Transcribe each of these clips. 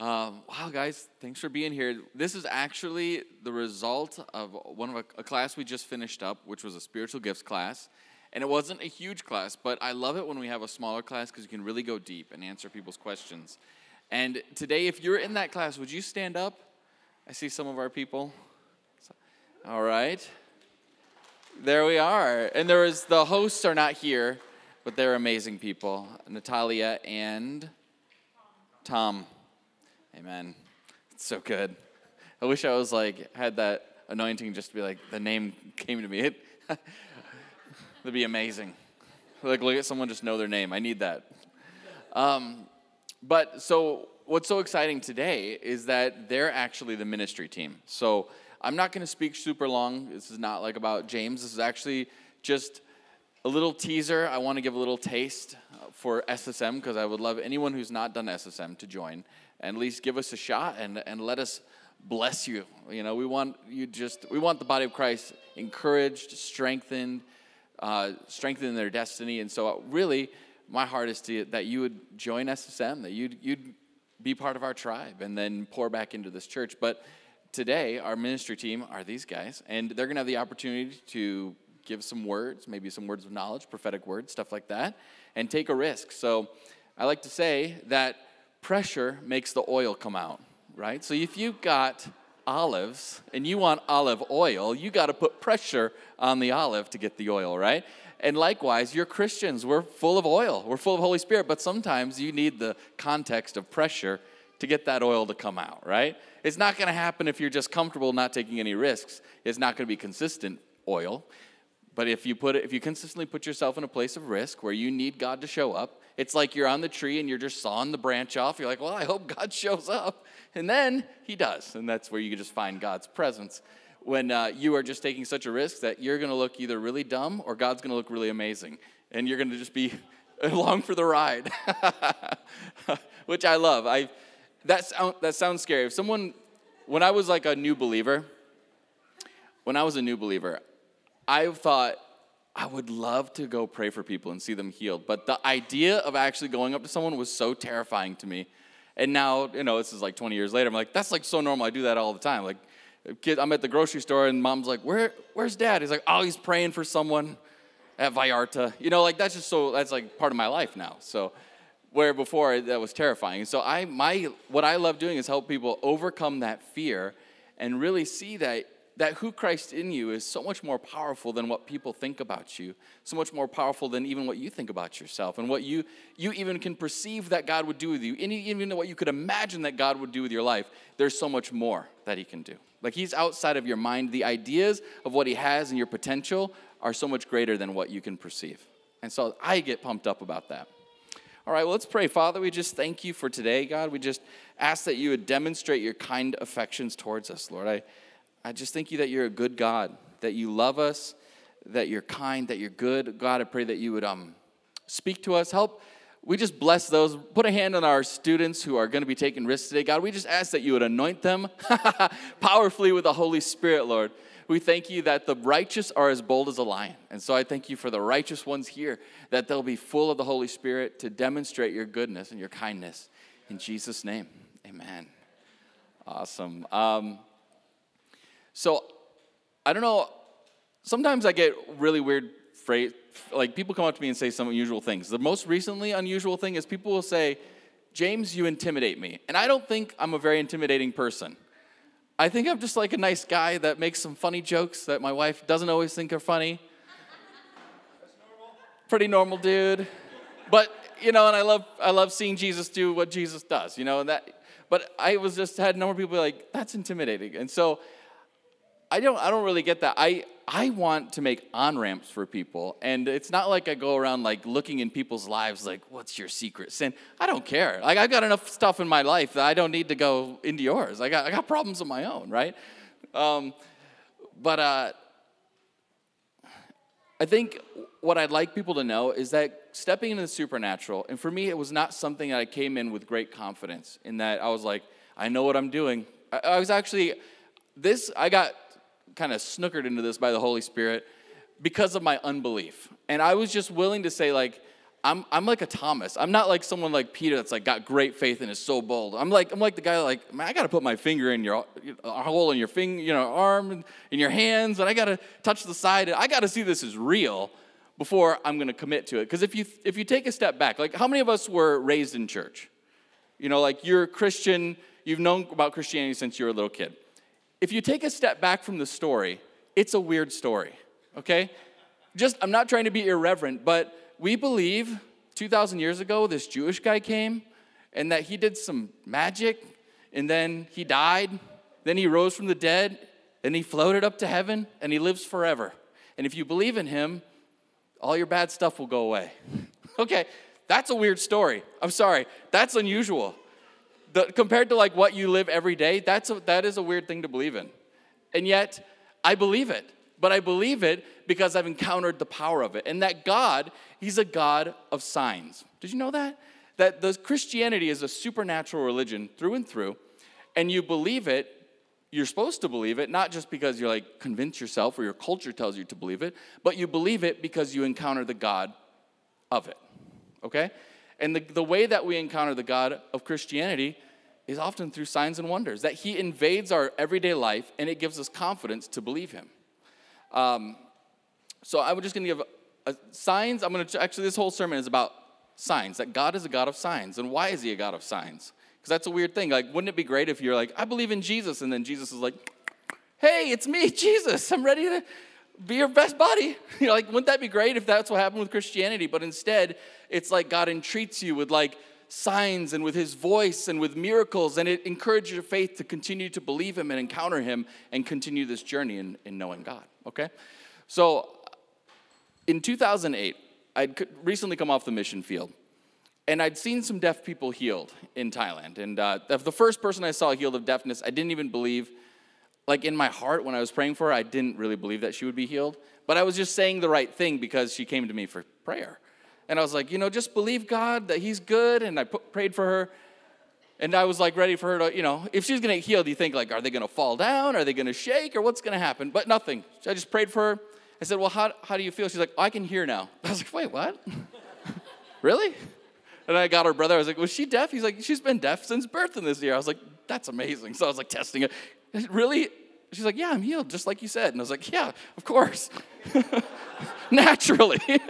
Um, wow, guys, thanks for being here. This is actually the result of one of a, a, class we just finished up, which was a spiritual gifts class. And it wasn't a huge class, but I love it when we have a smaller class because you can really go deep and answer people's questions. And today, if you're in that class, would you stand up? I see some of our people. All right. There we are. And there is the hosts are not here, but they're amazing people. Natalia and Tom. Amen. It's so good. I wish I was like had that anointing just to be like the name came to me. It would be amazing. Like look at someone just know their name. I need that. Um, but so what's so exciting today is that they're actually the ministry team. So I'm not going to speak super long. This is not like about James. This is actually just a little teaser. I want to give a little taste for SSM because I would love anyone who's not done SSM to join and at least give us a shot and, and let us bless you. You know, we want you just, we want the body of Christ encouraged, strengthened, uh, strengthened in their destiny. And so, uh, really, my heart is to, that you would join SSM, that you'd, you'd be part of our tribe and then pour back into this church. But today, our ministry team are these guys, and they're to have the opportunity to give some words, maybe some words of knowledge, prophetic words, stuff like that, and take a risk. So I like to say that pressure makes the oil come out, right? So if you've got olives and you want olive oil, you got to put pressure on the olive to get the oil, right? And likewise, you're Christians. We're full of oil. We're full of Holy Spirit, but sometimes you need the context of pressure to get that oil to come out, right? It's not going to happen if you're just comfortable not taking any risks. It's not going to be consistent oil. But if you put it, if you consistently put yourself in a place of risk where you need God to show up, it's like you're on the tree and you're just sawing the branch off. You're like, well, I hope God shows up. And then he does. And that's where you can just find God's presence. When uh, you are just taking such a risk that you're going to look either really dumb or God's going to look really amazing. And you're going to just be along for the ride, which I love. I, that, sound, that sounds scary. If someone, when I was like a new believer, when I was a new believer, I thought I would love to go pray for people and see them healed. But the idea of actually going up to someone was so terrifying to me. And now, you know, this is like 20 years later. I'm like, that's like so normal. I do that all the time. Like, kid, I'm at the grocery store and mom's like, Where, where's dad? He's like, oh, he's praying for someone at Vallarta. You know, like that's just so, that's like part of my life now. So, where before that was terrifying. So, I, my, what I love doing is help people overcome that fear and really see that that who Christ in you is so much more powerful than what people think about you, so much more powerful than even what you think about yourself, and what you, you even can perceive that God would do with you, and even what you could imagine that God would do with your life. There's so much more that He can do. Like He's outside of your mind. The ideas of what He has and your potential are so much greater than what you can perceive. And so I get pumped up about that. All right, well, let's pray. Father, we just thank you for today, God. We just ask that you would demonstrate your kind affections towards us, Lord. I I just thank you that you're a good God, that you love us, that you're kind, that you're good. God, I pray that you would um, speak to us, help. We just bless those. Put a hand on our students who are going to be taking risks today. God, we just ask that you would anoint them powerfully with the Holy Spirit, Lord. We thank you that the righteous are as bold as a lion. And so I thank you for the righteous ones here, that they'll be full of the Holy Spirit to demonstrate your goodness and your kindness. In Jesus' name, amen. Awesome. Um, so I don't know. Sometimes I get really weird phrase. Like people come up to me and say some unusual things. The most recently unusual thing is people will say, "James, you intimidate me," and I don't think I'm a very intimidating person. I think I'm just like a nice guy that makes some funny jokes that my wife doesn't always think are funny. Pretty normal dude. But you know, and I love I love seeing Jesus do what Jesus does, you know, and that but I was just had a number of people like, that's intimidating. And so I don't I don't really get that. I I want to make on ramps for people, and it's not like I go around like looking in people's lives like, "What's your secret sin?" I don't care. Like I've got enough stuff in my life that I don't need to go into yours. I got I got problems of my own, right? Um, but uh, I think what I'd like people to know is that stepping into the supernatural, and for me, it was not something that I came in with great confidence. In that I was like, I know what I'm doing. I, I was actually this. I got kind of snookered into this by the Holy Spirit because of my unbelief. And I was just willing to say, like, I'm, I'm like a Thomas. I'm not like someone like Peter that's like got great faith and is so bold. I'm like I'm like the guy like man, I got to put my finger in your a hole in your finger, you know, arm in your hands, and I got to touch the side. I got to see this is real before I'm going to commit to it. Because if you if you take a step back, like how many of us were raised in church? You know, like you're a Christian, you've known about Christianity since you were a little kid. If you take a step back from the story, it's a weird story. Okay, just I'm not trying to be irreverent, but we believe 2,000 years ago this Jewish guy came and that he did some magic and then he died, then he rose from the dead and he floated up to heaven and he lives forever. And if you believe in him, all your bad stuff will go away. okay, that's a weird story. I'm sorry, that's unusual. The, compared to like what you live every day, that's a, that is a weird thing to believe in. And yet, I believe it but I believe it because I've encountered the power of it. And that God, He's a God of signs. Did you know that? That the Christianity is a supernatural religion through and through, and you believe it. You're supposed to believe it, not just because you're like convince yourself or your culture tells you to believe it, but you believe it because you encounter the God of it. Okay? And the, the way that we encounter the God of Christianity is often through signs and wonders, that He invades our everyday life and it gives us confidence to believe Him. Um, so I'm just going to give a, a signs. I'm going to actually this whole sermon is about signs. That God is a God of signs, and why is He a God of signs? Because that's a weird thing. Like, wouldn't it be great if you're like, I believe in Jesus, and then Jesus is like, Hey, it's me, Jesus. I'm ready to be your best buddy. You know, like, wouldn't that be great if that's what happened with Christianity? But instead, it's like God entreats you with like signs and with his voice and with miracles, and it encourages your faith to continue to believe him and encounter him and continue this journey in, in knowing God okay? So in 2008, I'd recently come off the mission field, and I'd seen some deaf people healed in Thailand. And uh, the first person I saw healed of deafness, I didn't even believe, like in my heart when I was praying for her, I didn't really believe that she would be healed. But I was just saying the right thing because she came to me for prayer. And I was like, you know, just believe God that He's good. And I put, prayed for her. And I was like ready for her to, you know, if she's gonna get healed, you think like, are they gonna fall down? Are they gonna shake? Or what's gonna happen? But nothing. I just prayed for her. I said, well, how, how do you feel? She's like, I can hear now. I was like, wait, what? really? And I got her brother. I was like, was she deaf? He's like, she's been deaf since birth in this year. I was like, that's amazing. So I was like testing it. Really? She's like, yeah, I'm healed, just like you said. And I was like, yeah, of course. Naturally.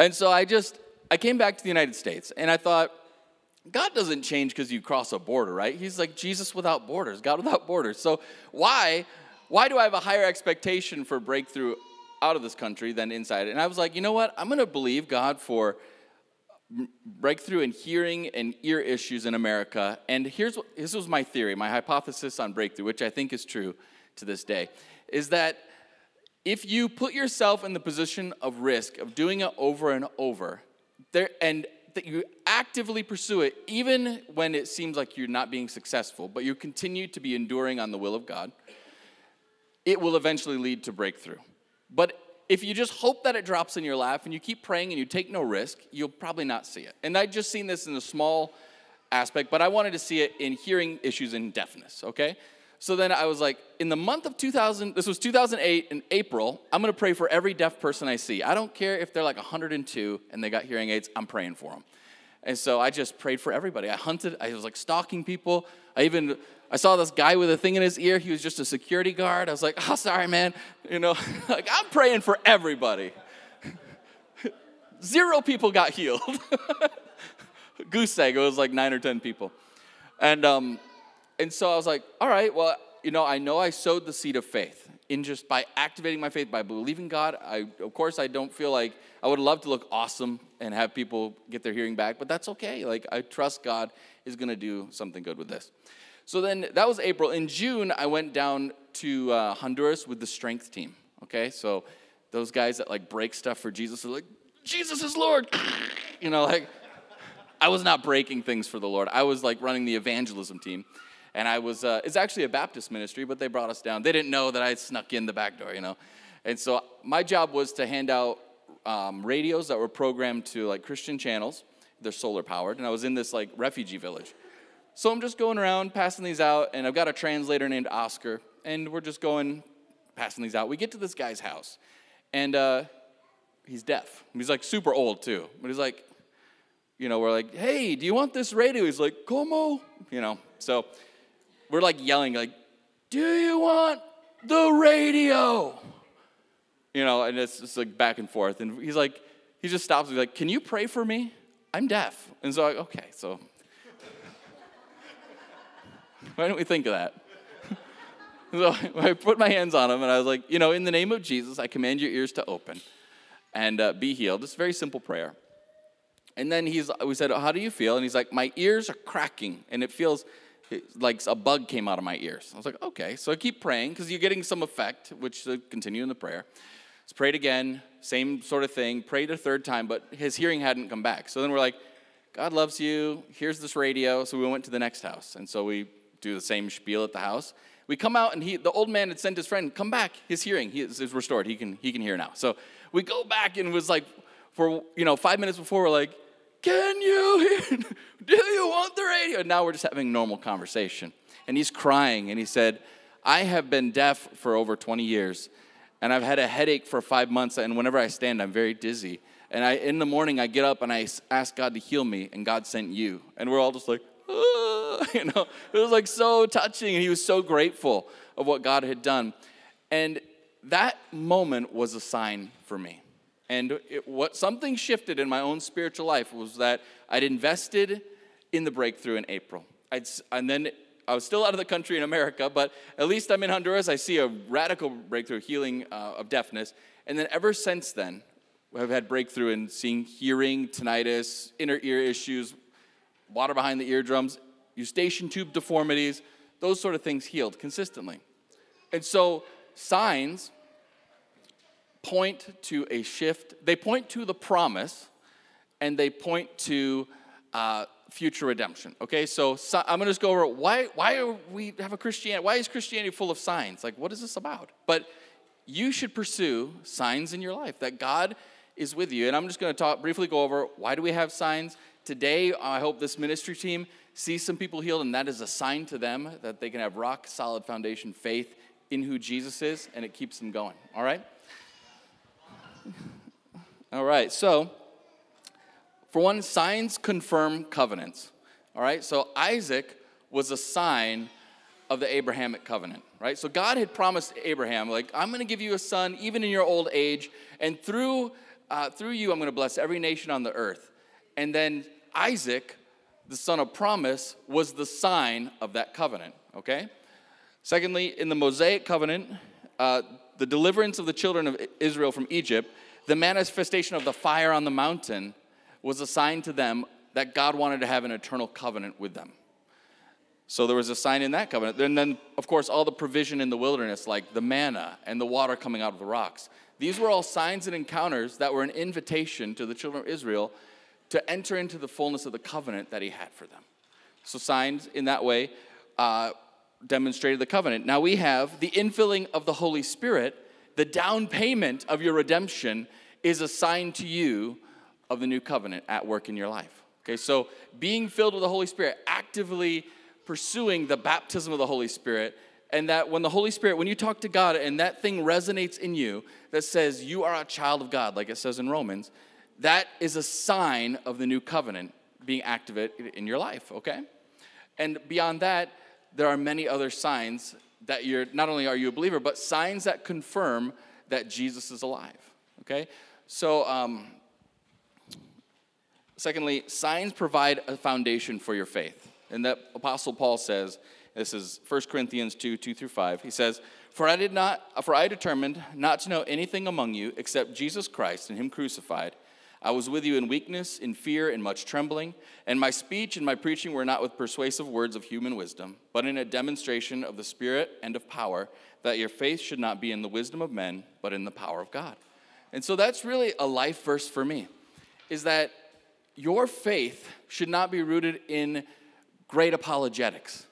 and so I just, I came back to the United States and I thought, God doesn't change because you cross a border, right? He's like Jesus without borders, God without borders. So why, why do I have a higher expectation for breakthrough out of this country than inside? And I was like, you know what? I'm going to believe God for breakthrough in hearing and ear issues in America. And here's what, this was my theory, my hypothesis on breakthrough, which I think is true to this day, is that if you put yourself in the position of risk of doing it over and over, there, and that you actively pursue it, even when it seems like you're not being successful, but you continue to be enduring on the will of God, it will eventually lead to breakthrough. But if you just hope that it drops in your lap and you keep praying and you take no risk, you'll probably not see it. And I'd just seen this in a small aspect, but I wanted to see it in hearing issues and deafness, okay? So then I was like, in the month of 2000, this was 2008 in April, I'm gonna pray for every deaf person I see. I don't care if they're like 102 and they got hearing aids, I'm praying for them. And so I just prayed for everybody. I hunted, I was like stalking people. I even, I saw this guy with a thing in his ear. He was just a security guard. I was like, oh, sorry, man. You know, like I'm praying for everybody. Zero people got healed. Goose egg, it was like nine or 10 people. And, um, and so I was like, all right, well, you know, I know I sowed the seed of faith in just by activating my faith, by believing God. I, of course, I don't feel like I would love to look awesome and have people get their hearing back, but that's okay. Like, I trust God is going to do something good with this. So then that was April. In June, I went down to uh, Honduras with the strength team. Okay, so those guys that like break stuff for Jesus are like, Jesus is Lord. you know, like I was not breaking things for the Lord. I was like running the evangelism team and I was, uh, it's actually a Baptist ministry, but they brought us down. They didn't know that I snuck in the back door, you know. And so my job was to hand out um, radios that were programmed to like Christian channels. They're solar powered, and I was in this like refugee village. So I'm just going around passing these out, and I've got a translator named Oscar, and we're just going passing these out. We get to this guy's house, and uh, he's deaf. He's like super old too. But he's like, you know, we're like, hey, do you want this radio? He's like, como? You know, so we're like yelling, like, do you want the radio? You know, and it's just like back and forth. And he's like, he just stops. He's like, can you pray for me? I'm deaf. And so, like, okay, so why don't we think of that? so I put my hands on him and I was like, you know, in the name of Jesus, I command your ears to open and uh, be healed. It's a very simple prayer. And then he's, we said, how do you feel? And he's like, my ears are cracking and it feels like a bug came out of my ears. I was like, okay. So I keep praying because you're getting some effect, which uh, continue in the prayer. So prayed again, same sort of thing. Prayed a third time, but his hearing hadn't come back. So then we're like, God loves you. Here's this radio. So we went to the next house. And so we do the same spiel at the house. We come out and he, the old man had sent his friend, come back. His hearing he is, is restored. He can, he can hear now. So we go back and was like, for, you know, five minutes before, we're like, can you hear? Do you want the radio? And now we're just having normal conversation. And he's crying and he said, I have been deaf for over 20 years and I've had a headache for five months. And whenever I stand, I'm very dizzy. And I, in the morning, I get up and I ask God to heal me, and God sent you. And we're all just like, ah, you know, it was like so touching. And he was so grateful of what God had done. And that moment was a sign for me. And it, what something shifted in my own spiritual life was that I'd invested in the breakthrough in April. I'd, and then I was still out of the country in America, but at least I'm in Honduras. I see a radical breakthrough healing uh, of deafness. And then ever since then, I've had breakthrough in seeing hearing, tinnitus, inner ear issues, water behind the eardrums, eustachian tube deformities, those sort of things healed consistently. And so signs point to a shift. They point to the promise, and they point to uh, future redemption. Okay, so, so I'm gonna just go over why why are we have a Christianity? Why is Christianity full of signs? Like, what is this about? But you should pursue signs in your life that God is with you. And I'm just gonna talk briefly go over why do we have signs today. I hope this ministry team sees some people healed, and that is a sign to them that they can have rock solid foundation faith in who Jesus is, and it keeps them going. All right. All right, so for one, signs confirm covenants. All right, so Isaac was a sign of the Abrahamic covenant, right? So God had promised Abraham, like, I'm going to give you a son even in your old age, and through, uh, through you, I'm going to bless every nation on the earth. And then Isaac, the son of promise, was the sign of that covenant, okay? Secondly, in the Mosaic covenant, uh, the deliverance of the children of Israel from Egypt, the manifestation of the fire on the mountain was a sign to them that God wanted to have an eternal covenant with them. So there was a sign in that covenant. And then, of course, all the provision in the wilderness, like the manna and the water coming out of the rocks. These were all signs and encounters that were an invitation to the children of Israel to enter into the fullness of the covenant that he had for them. So, signs in that way uh, demonstrated the covenant. Now we have the infilling of the Holy Spirit, the down payment of your redemption is assigned to you of the new covenant at work in your life. Okay, so being filled with the Holy Spirit, actively pursuing the baptism of the Holy Spirit, and that when the Holy Spirit, when you talk to God and that thing resonates in you that says you are a child of God, like it says in Romans, that is a sign of the new covenant being activated in your life, okay? And beyond that, there are many other signs that you're not only are you a believer, but signs that confirm that Jesus is alive, okay? So, um, Secondly, signs provide a foundation for your faith. And that Apostle Paul says, this is 1 Corinthians 2 2 through 5. He says, For I did not, for I determined not to know anything among you except Jesus Christ and Him crucified. I was with you in weakness, in fear, and much trembling, and my speech and my preaching were not with persuasive words of human wisdom, but in a demonstration of the Spirit and of power, that your faith should not be in the wisdom of men, but in the power of God. And so that's really a life verse for me, is that your faith should not be rooted in great apologetics,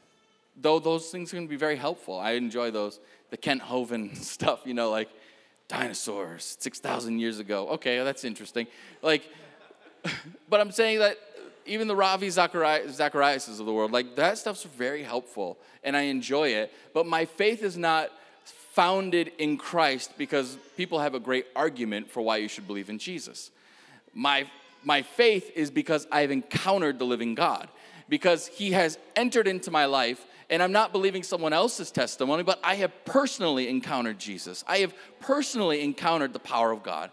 though those things can be very helpful. I enjoy those, the Kent Hovind stuff, you know, like dinosaurs 6,000 years ago. Okay, that's interesting. Like, but I'm saying that even the Ravi Zacharias of the world, like that stuff's very helpful and I enjoy it, but my faith is not founded in Christ because people have a great argument for why you should believe in Jesus. My, my faith is because I've encountered the living God, because He has entered into my life, and I'm not believing someone else's testimony, but I have personally encountered Jesus. I have personally encountered the power of God.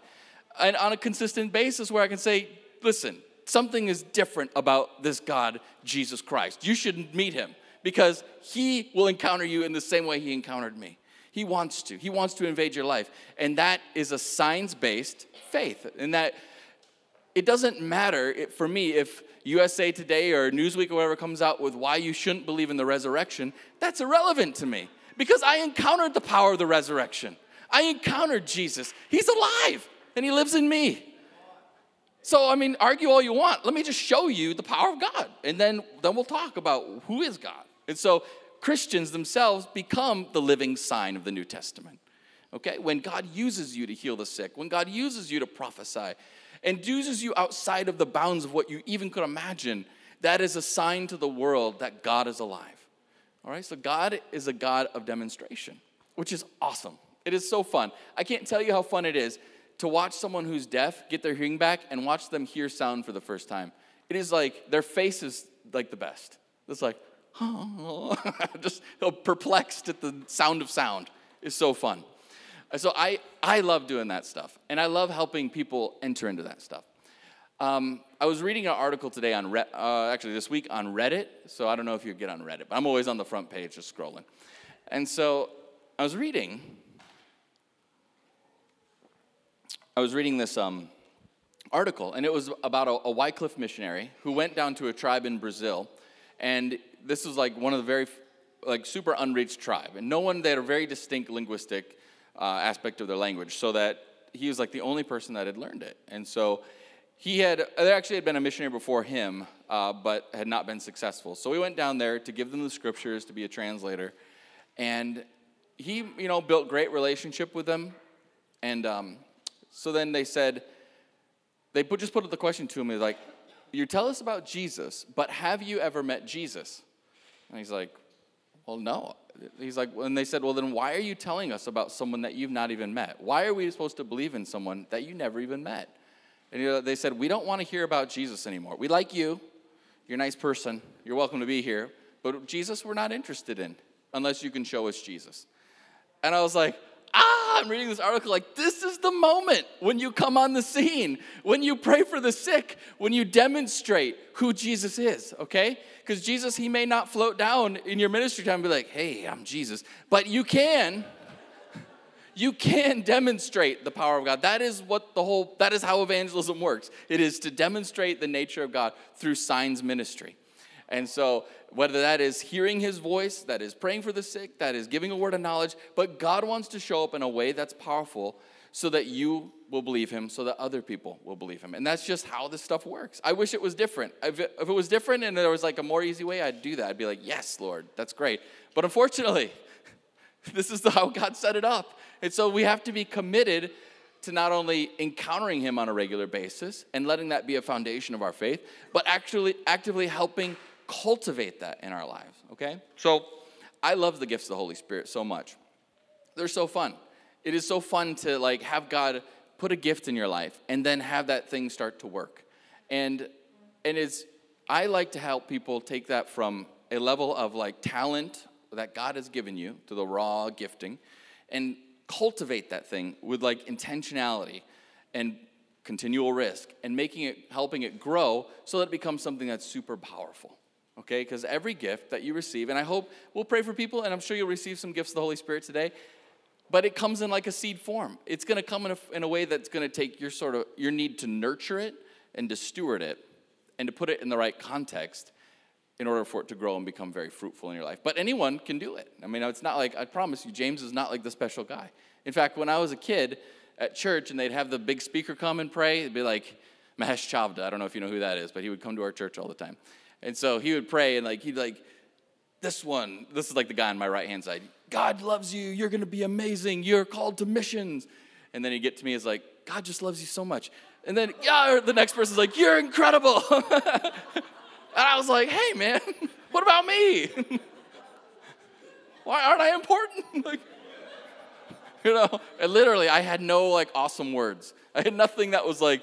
And on a consistent basis, where I can say, listen, something is different about this God, Jesus Christ. You should meet Him because He will encounter you in the same way He encountered me. He wants to. He wants to invade your life. And that is a science based faith. And that it doesn't matter for me if USA Today or Newsweek or whatever comes out with why you shouldn't believe in the resurrection. That's irrelevant to me because I encountered the power of the resurrection. I encountered Jesus. He's alive and he lives in me. So, I mean, argue all you want. Let me just show you the power of God. And then, then we'll talk about who is God. And so, Christians themselves become the living sign of the New Testament. Okay? When God uses you to heal the sick, when God uses you to prophesy, and uses you outside of the bounds of what you even could imagine, that is a sign to the world that God is alive. All right? So God is a God of demonstration, which is awesome. It is so fun. I can't tell you how fun it is to watch someone who's deaf get their hearing back and watch them hear sound for the first time. It is like their face is like the best. It's like, oh, just perplexed at the sound of sound is so fun. So I, I love doing that stuff, and I love helping people enter into that stuff. Um, I was reading an article today on, Re- uh, actually this week on Reddit. So I don't know if you get on Reddit, but I'm always on the front page just scrolling. And so I was reading, I was reading this um, article, and it was about a, a Wycliffe missionary who went down to a tribe in Brazil, and this was like one of the very like super unreached tribe, and no one they had a very distinct linguistic uh, aspect of their language, so that he was like the only person that had learned it, and so he had there actually had been a missionary before him, uh, but had not been successful. So he went down there to give them the scriptures to be a translator, and he you know built great relationship with them, and um, so then they said they put, just put the question to him like you tell us about Jesus, but have you ever met Jesus? And he's like, Well, no. He's like, and they said, Well, then why are you telling us about someone that you've not even met? Why are we supposed to believe in someone that you never even met? And they said, We don't want to hear about Jesus anymore. We like you. You're a nice person. You're welcome to be here. But Jesus, we're not interested in unless you can show us Jesus. And I was like, I'm reading this article like, this is the moment when you come on the scene, when you pray for the sick, when you demonstrate who Jesus is, okay? Because Jesus, he may not float down in your ministry time and be like, hey, I'm Jesus, but you can. You can demonstrate the power of God. That is what the whole, that is how evangelism works. It is to demonstrate the nature of God through signs ministry. And so, whether that is hearing his voice, that is praying for the sick, that is giving a word of knowledge, but God wants to show up in a way that's powerful so that you will believe him, so that other people will believe him. And that's just how this stuff works. I wish it was different. If it, if it was different and there was like a more easy way, I'd do that. I'd be like, yes, Lord, that's great. But unfortunately, this is how God set it up. And so we have to be committed to not only encountering him on a regular basis and letting that be a foundation of our faith, but actually actively helping cultivate that in our lives, okay? So I love the gifts of the Holy Spirit so much. They're so fun. It is so fun to like have God put a gift in your life and then have that thing start to work. And and it's I like to help people take that from a level of like talent that God has given you to the raw gifting and cultivate that thing with like intentionality and continual risk and making it helping it grow so that it becomes something that's super powerful okay? Because every gift that you receive, and I hope we'll pray for people, and I'm sure you'll receive some gifts of the Holy Spirit today, but it comes in like a seed form. It's gonna come in a, in a way that's gonna take your sort of, your need to nurture it and to steward it and to put it in the right context in order for it to grow and become very fruitful in your life. But anyone can do it. I mean, it's not like, I promise you, James is not like the special guy. In fact, when I was a kid at church and they'd have the big speaker come and pray, it'd be like, Mahesh Chavda, I don't know if you know who that is, but he would come to our church all the time. And so he would pray and like he'd like, this one, this is like the guy on my right hand side. God loves you. You're gonna be amazing. You're called to missions. And then he'd get to me as like, God just loves you so much. And then yeah, the next person's like, You're incredible. and I was like, hey man, what about me? Why aren't I important? like, You know, and literally, I had no like awesome words. I had nothing that was like,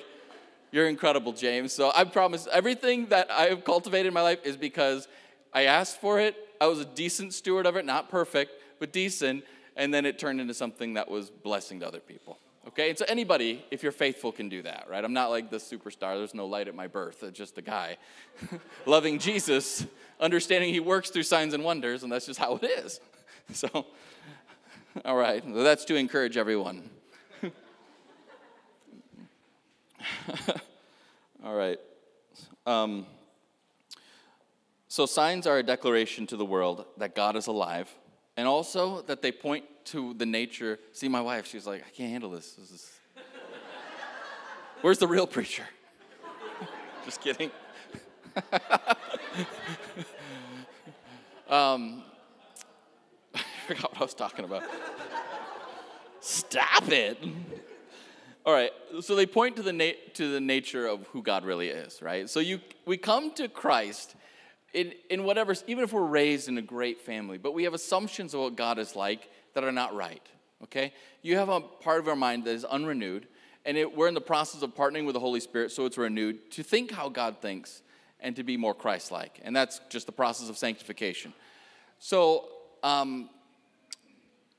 "You're incredible, James." So I promise, everything that I have cultivated in my life is because I asked for it. I was a decent steward of it, not perfect, but decent, and then it turned into something that was blessing to other people. Okay, and so anybody, if you're faithful, can do that, right? I'm not like the superstar. There's no light at my birth. It's just a guy loving Jesus, understanding he works through signs and wonders, and that's just how it is. So, all right, well, that's to encourage everyone. all right. Um, so, signs are a declaration to the world that God is alive, and also that they point to the nature. See, my wife, she's like, I can't handle this. this is... Where's the real preacher? Just kidding. um, I forgot what I was talking about. Stop it. All right, so they point to the, na- to the nature of who God really is, right? So you, we come to Christ in, in whatever, even if we're raised in a great family, but we have assumptions of what God is like that are not right, okay? You have a part of our mind that is unrenewed, and it, we're in the process of partnering with the Holy Spirit so it's renewed to think how God thinks and to be more Christ like. And that's just the process of sanctification. So, um,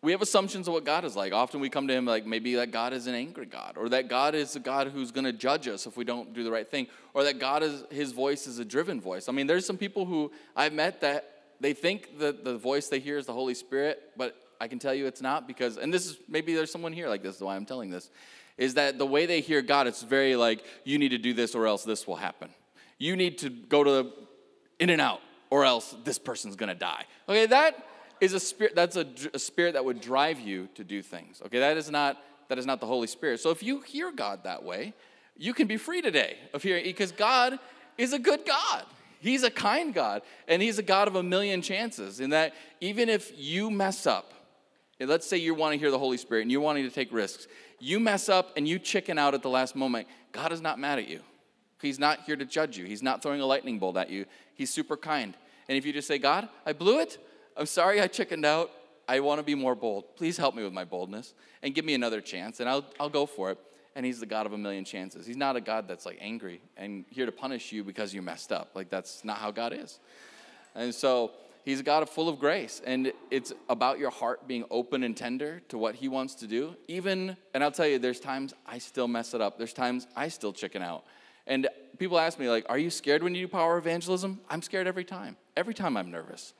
we have assumptions of what God is like. Often we come to Him like maybe that God is an angry God, or that God is a God who's going to judge us if we don't do the right thing, or that God is His voice is a driven voice. I mean, there's some people who I've met that they think that the voice they hear is the Holy Spirit, but I can tell you it's not because, and this is maybe there's someone here like this, is why I'm telling this, is that the way they hear God, it's very like, you need to do this or else this will happen. You need to go to the in and out or else this person's gonna die. Okay, that is a spirit that's a, a, spirit that would drive you to do things okay? That is not that is not the holy spirit. So if you hear god that way you can be free today of hearing because god is a good god. He's a kind god and he's a god of a million chances in that even if you mess up let's say you want to hear the holy spirit and you're wanting to take risks you mess up and you chicken out at the last moment god is not mad at you. He's not here to judge you. He's not throwing a lightning bolt at you. He's super kind. And if you just say god i blew it I'm sorry I chickened out. I want to be more bold. Please help me with my boldness and give me another chance, and I'll, I'll go for it. And he's the God of a million chances. He's not a God that's like angry and here to punish you because you messed up. Like, that's not how God is. And so, he's a God full of grace, and it's about your heart being open and tender to what he wants to do. Even, and I'll tell you, there's times I still mess it up, there's times I still chicken out. And people ask me, like, are you scared when you do power evangelism? I'm scared every time. Every time I'm nervous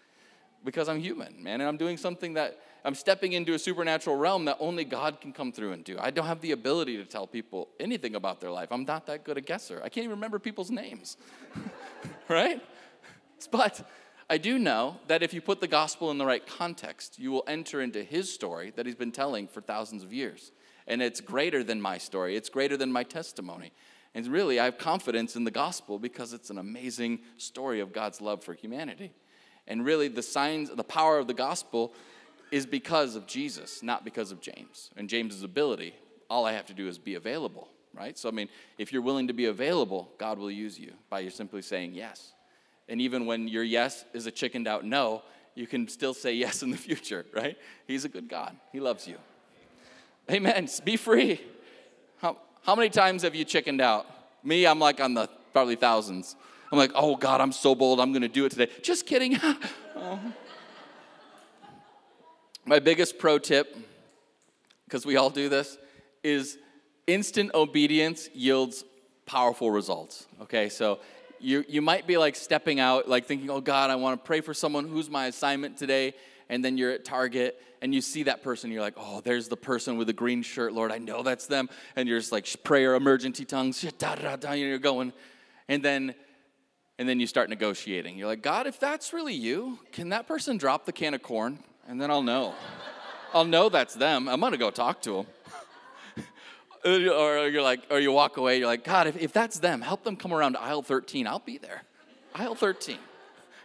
because I'm human, man, and I'm doing something that I'm stepping into a supernatural realm that only God can come through and do. I don't have the ability to tell people anything about their life. I'm not that good a guesser. I can't even remember people's names, right? But I do know that if you put the gospel in the right context, you will enter into his story that he's been telling for thousands of years. And it's greater than my story, it's greater than my testimony. And really, I have confidence in the gospel because it's an amazing story of God's love for humanity. And really, the signs, the power of the gospel is because of Jesus, not because of James and James's ability. All I have to do is be available, right? So, I mean, if you're willing to be available, God will use you by you simply saying yes. And even when your yes is a chickened out no, you can still say yes in the future, right? He's a good God. He loves you. Amen. Be free. How, how many times have you chickened out? Me, I'm like on the probably thousands. I'm like, oh God, I'm so bold, I'm gonna do it today. Just kidding. oh. My biggest pro tip, because we all do this, is instant obedience yields powerful results. Okay, so you, you might be like stepping out, like thinking, oh God, I wanna pray for someone who's my assignment today. And then you're at Target and you see that person, you're like, oh, there's the person with the green shirt, Lord, I know that's them. And you're just like, prayer, emergency tongues, da, da, da, and you're going. And then and then you start negotiating. You're like, God, if that's really you, can that person drop the can of corn? And then I'll know. I'll know that's them. I'm gonna go talk to them. or you're like, or you walk away, you're like, God, if, if that's them, help them come around aisle 13. I'll be there. Aisle 13.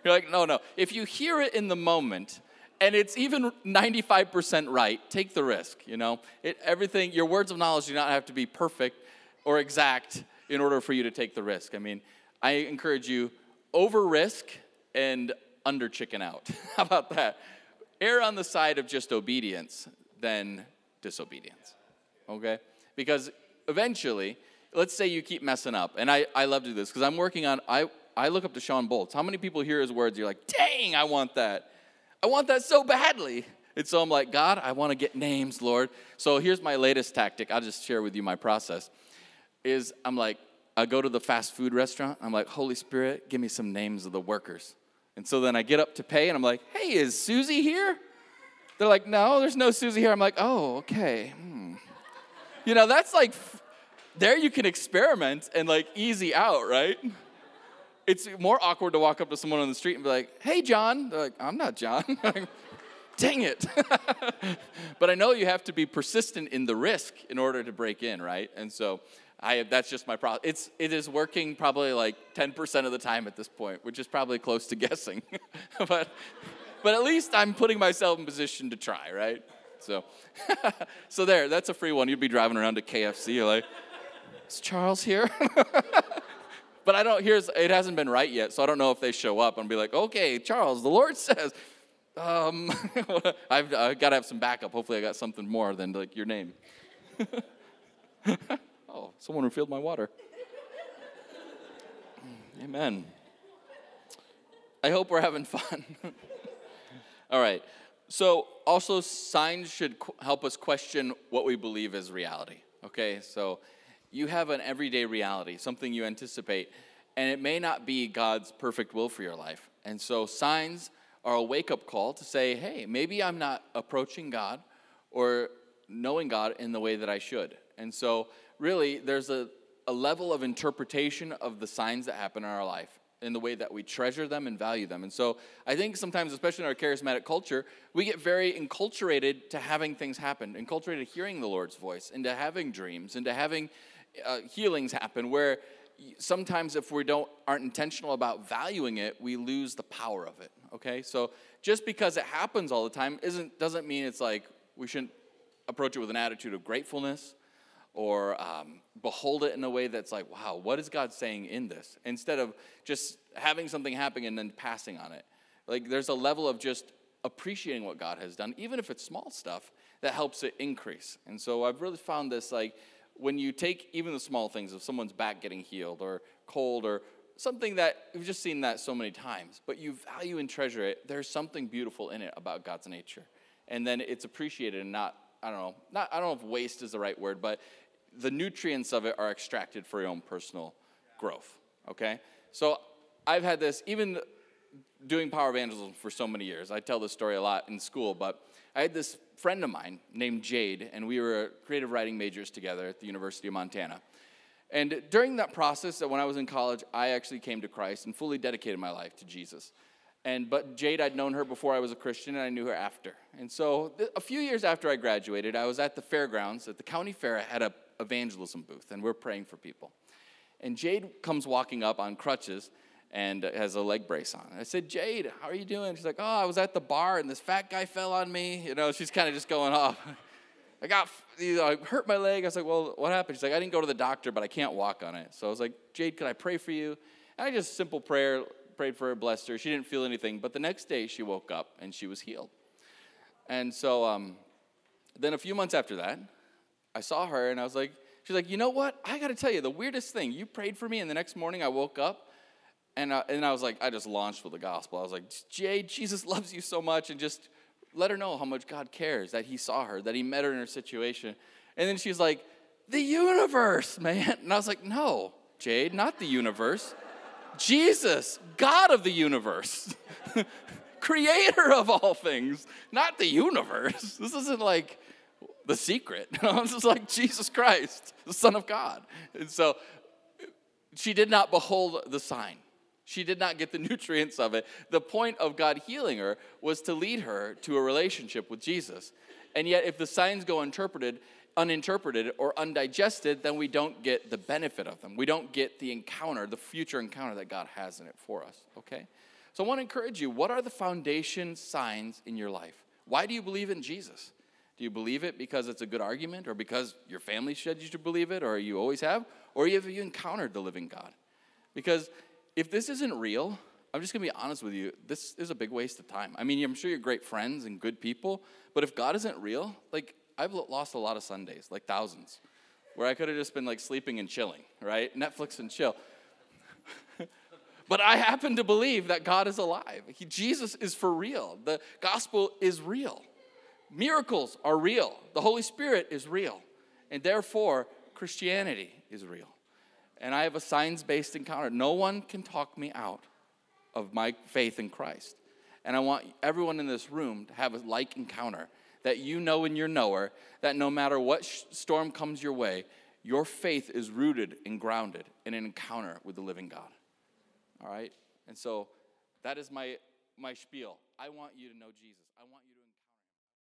You're like, no, no. If you hear it in the moment, and it's even 95% right, take the risk, you know? It, everything, your words of knowledge do not have to be perfect or exact in order for you to take the risk. I mean, I encourage you over risk and under chicken out. How about that? Err on the side of just obedience than disobedience. Okay? Because eventually, let's say you keep messing up, and I, I love to do this because I'm working on, I, I look up to Shawn Bolz. How many people hear his words? You're like, dang, I want that. I want that so badly. And so I'm like, God, I want to get names, Lord. So here's my latest tactic. I'll just share with you my process. Is I'm like, I go to the fast food restaurant. I'm like, Holy Spirit, give me some names of the workers. And so then I get up to pay and I'm like, hey, is Susie here? They're like, no, there's no Susie here. I'm like, oh, okay. Hmm. You know, that's like, there you can experiment and like easy out, right? It's more awkward to walk up to someone on the street and be like, hey, John. They're like, I'm not John. Dang it. but I know you have to be persistent in the risk in order to break in, right? And so I, that's just my problem. It's, it is working probably like 10% of the time at this point, which is probably close to guessing. but, but at least I'm putting myself in position to try, right? So, so there, that's a free one. You'd be driving around to KFC, like, is Charles here? but I don't, here's, it hasn't been right yet, so I don't know if they show up and be like, okay, Charles, the Lord says, um, I've, I've got to have some backup. Hopefully I got something more than like your name. Oh, someone refilled my water. Mm, amen. I hope we're having fun. All right. So, also, signs should qu- help us question what we believe is reality. Okay? So, you have an everyday reality, something you anticipate, and it may not be God's perfect will for your life. And so, signs are a wake up call to say, hey, maybe I'm not approaching God or knowing God in the way that I should. And so, really, there's a, a level of interpretation of the signs that happen in our life in the way that we treasure them and value them. And so I think sometimes, especially in our charismatic culture, we get very enculturated to having things happen, enculturated to hearing the Lord's voice, into having dreams, into having uh, healings happen, where sometimes if we don't aren't intentional about valuing it, we lose the power of it. Okay? So just because it happens all the time isn't doesn't mean it's like we shouldn't approach it with an attitude of gratefulness or um, behold it in a way that's like, wow, what is God saying in this? Instead of just having something happen and then passing on it. Like there's a level of just appreciating what God has done, even if it's small stuff, that helps it increase. And so I've really found this like when you take even the small things of someone's back getting healed or cold or something that we've just seen that so many times, but you value and treasure it, there's something beautiful in it about God's nature. And then it's appreciated and not, I don't know, not I don't know if waste is the right word, but the nutrients of it are extracted for your own personal growth. Okay? So I've had this, even doing power evangelism for so many years. I tell this story a lot in school, but I had this friend of mine named Jade, and we were creative writing majors together at the University of Montana. And during that process, when I was in college, I actually came to Christ and fully dedicated my life to Jesus. And but Jade, I'd known her before I was a Christian, and I knew her after. And so, a few years after I graduated, I was at the fairgrounds at the county fair. I had a evangelism booth, and we're praying for people. And Jade comes walking up on crutches and has a leg brace on. I said, Jade, how are you doing? She's like, Oh, I was at the bar and this fat guy fell on me. You know, she's kind of just going off. I got, you know, I hurt my leg. I was like, Well, what happened? She's like, I didn't go to the doctor, but I can't walk on it. So I was like, Jade, could I pray for you? And I just simple prayer, prayed for her, blessed her. She didn't feel anything, but the next day she woke up and she was healed. And so um, then a few months after that, I saw her and I was like, she's like, you know what? I got to tell you, the weirdest thing, you prayed for me, and the next morning I woke up and I, and I was like, I just launched with the gospel. I was like, Jade, Jesus loves you so much, and just let her know how much God cares, that He saw her, that He met her in her situation. And then she's like, the universe, man. And I was like, no, Jade, not the universe. Jesus, God of the universe, creator of all things, not the universe. This isn't like the secret. this just like Jesus Christ, the Son of God. And so she did not behold the sign. She did not get the nutrients of it. The point of God healing her was to lead her to a relationship with Jesus. And yet, if the signs go interpreted, uninterpreted or undigested, then we don't get the benefit of them. We don't get the encounter, the future encounter that God has in it for us. Okay? So I want to encourage you what are the foundation signs in your life? Why do you believe in Jesus? Do you believe it because it's a good argument or because your family said you should believe it or you always have? Or have you encountered the living God? Because if this isn't real, I'm just gonna be honest with you, this is a big waste of time. I mean, I'm sure you're great friends and good people, but if God isn't real, like I've lost a lot of Sundays, like thousands, where I could have just been like sleeping and chilling, right? Netflix and chill. but I happen to believe that God is alive. He, Jesus is for real. The gospel is real. Miracles are real. The Holy Spirit is real. And therefore, Christianity is real. And I have a signs based encounter. No one can talk me out of my faith in Christ. And I want everyone in this room to have a like encounter that you know in your knower that no matter what sh- storm comes your way, your faith is rooted and grounded in an encounter with the living God. All right? And so that is my my spiel. I want you to know Jesus. I want you to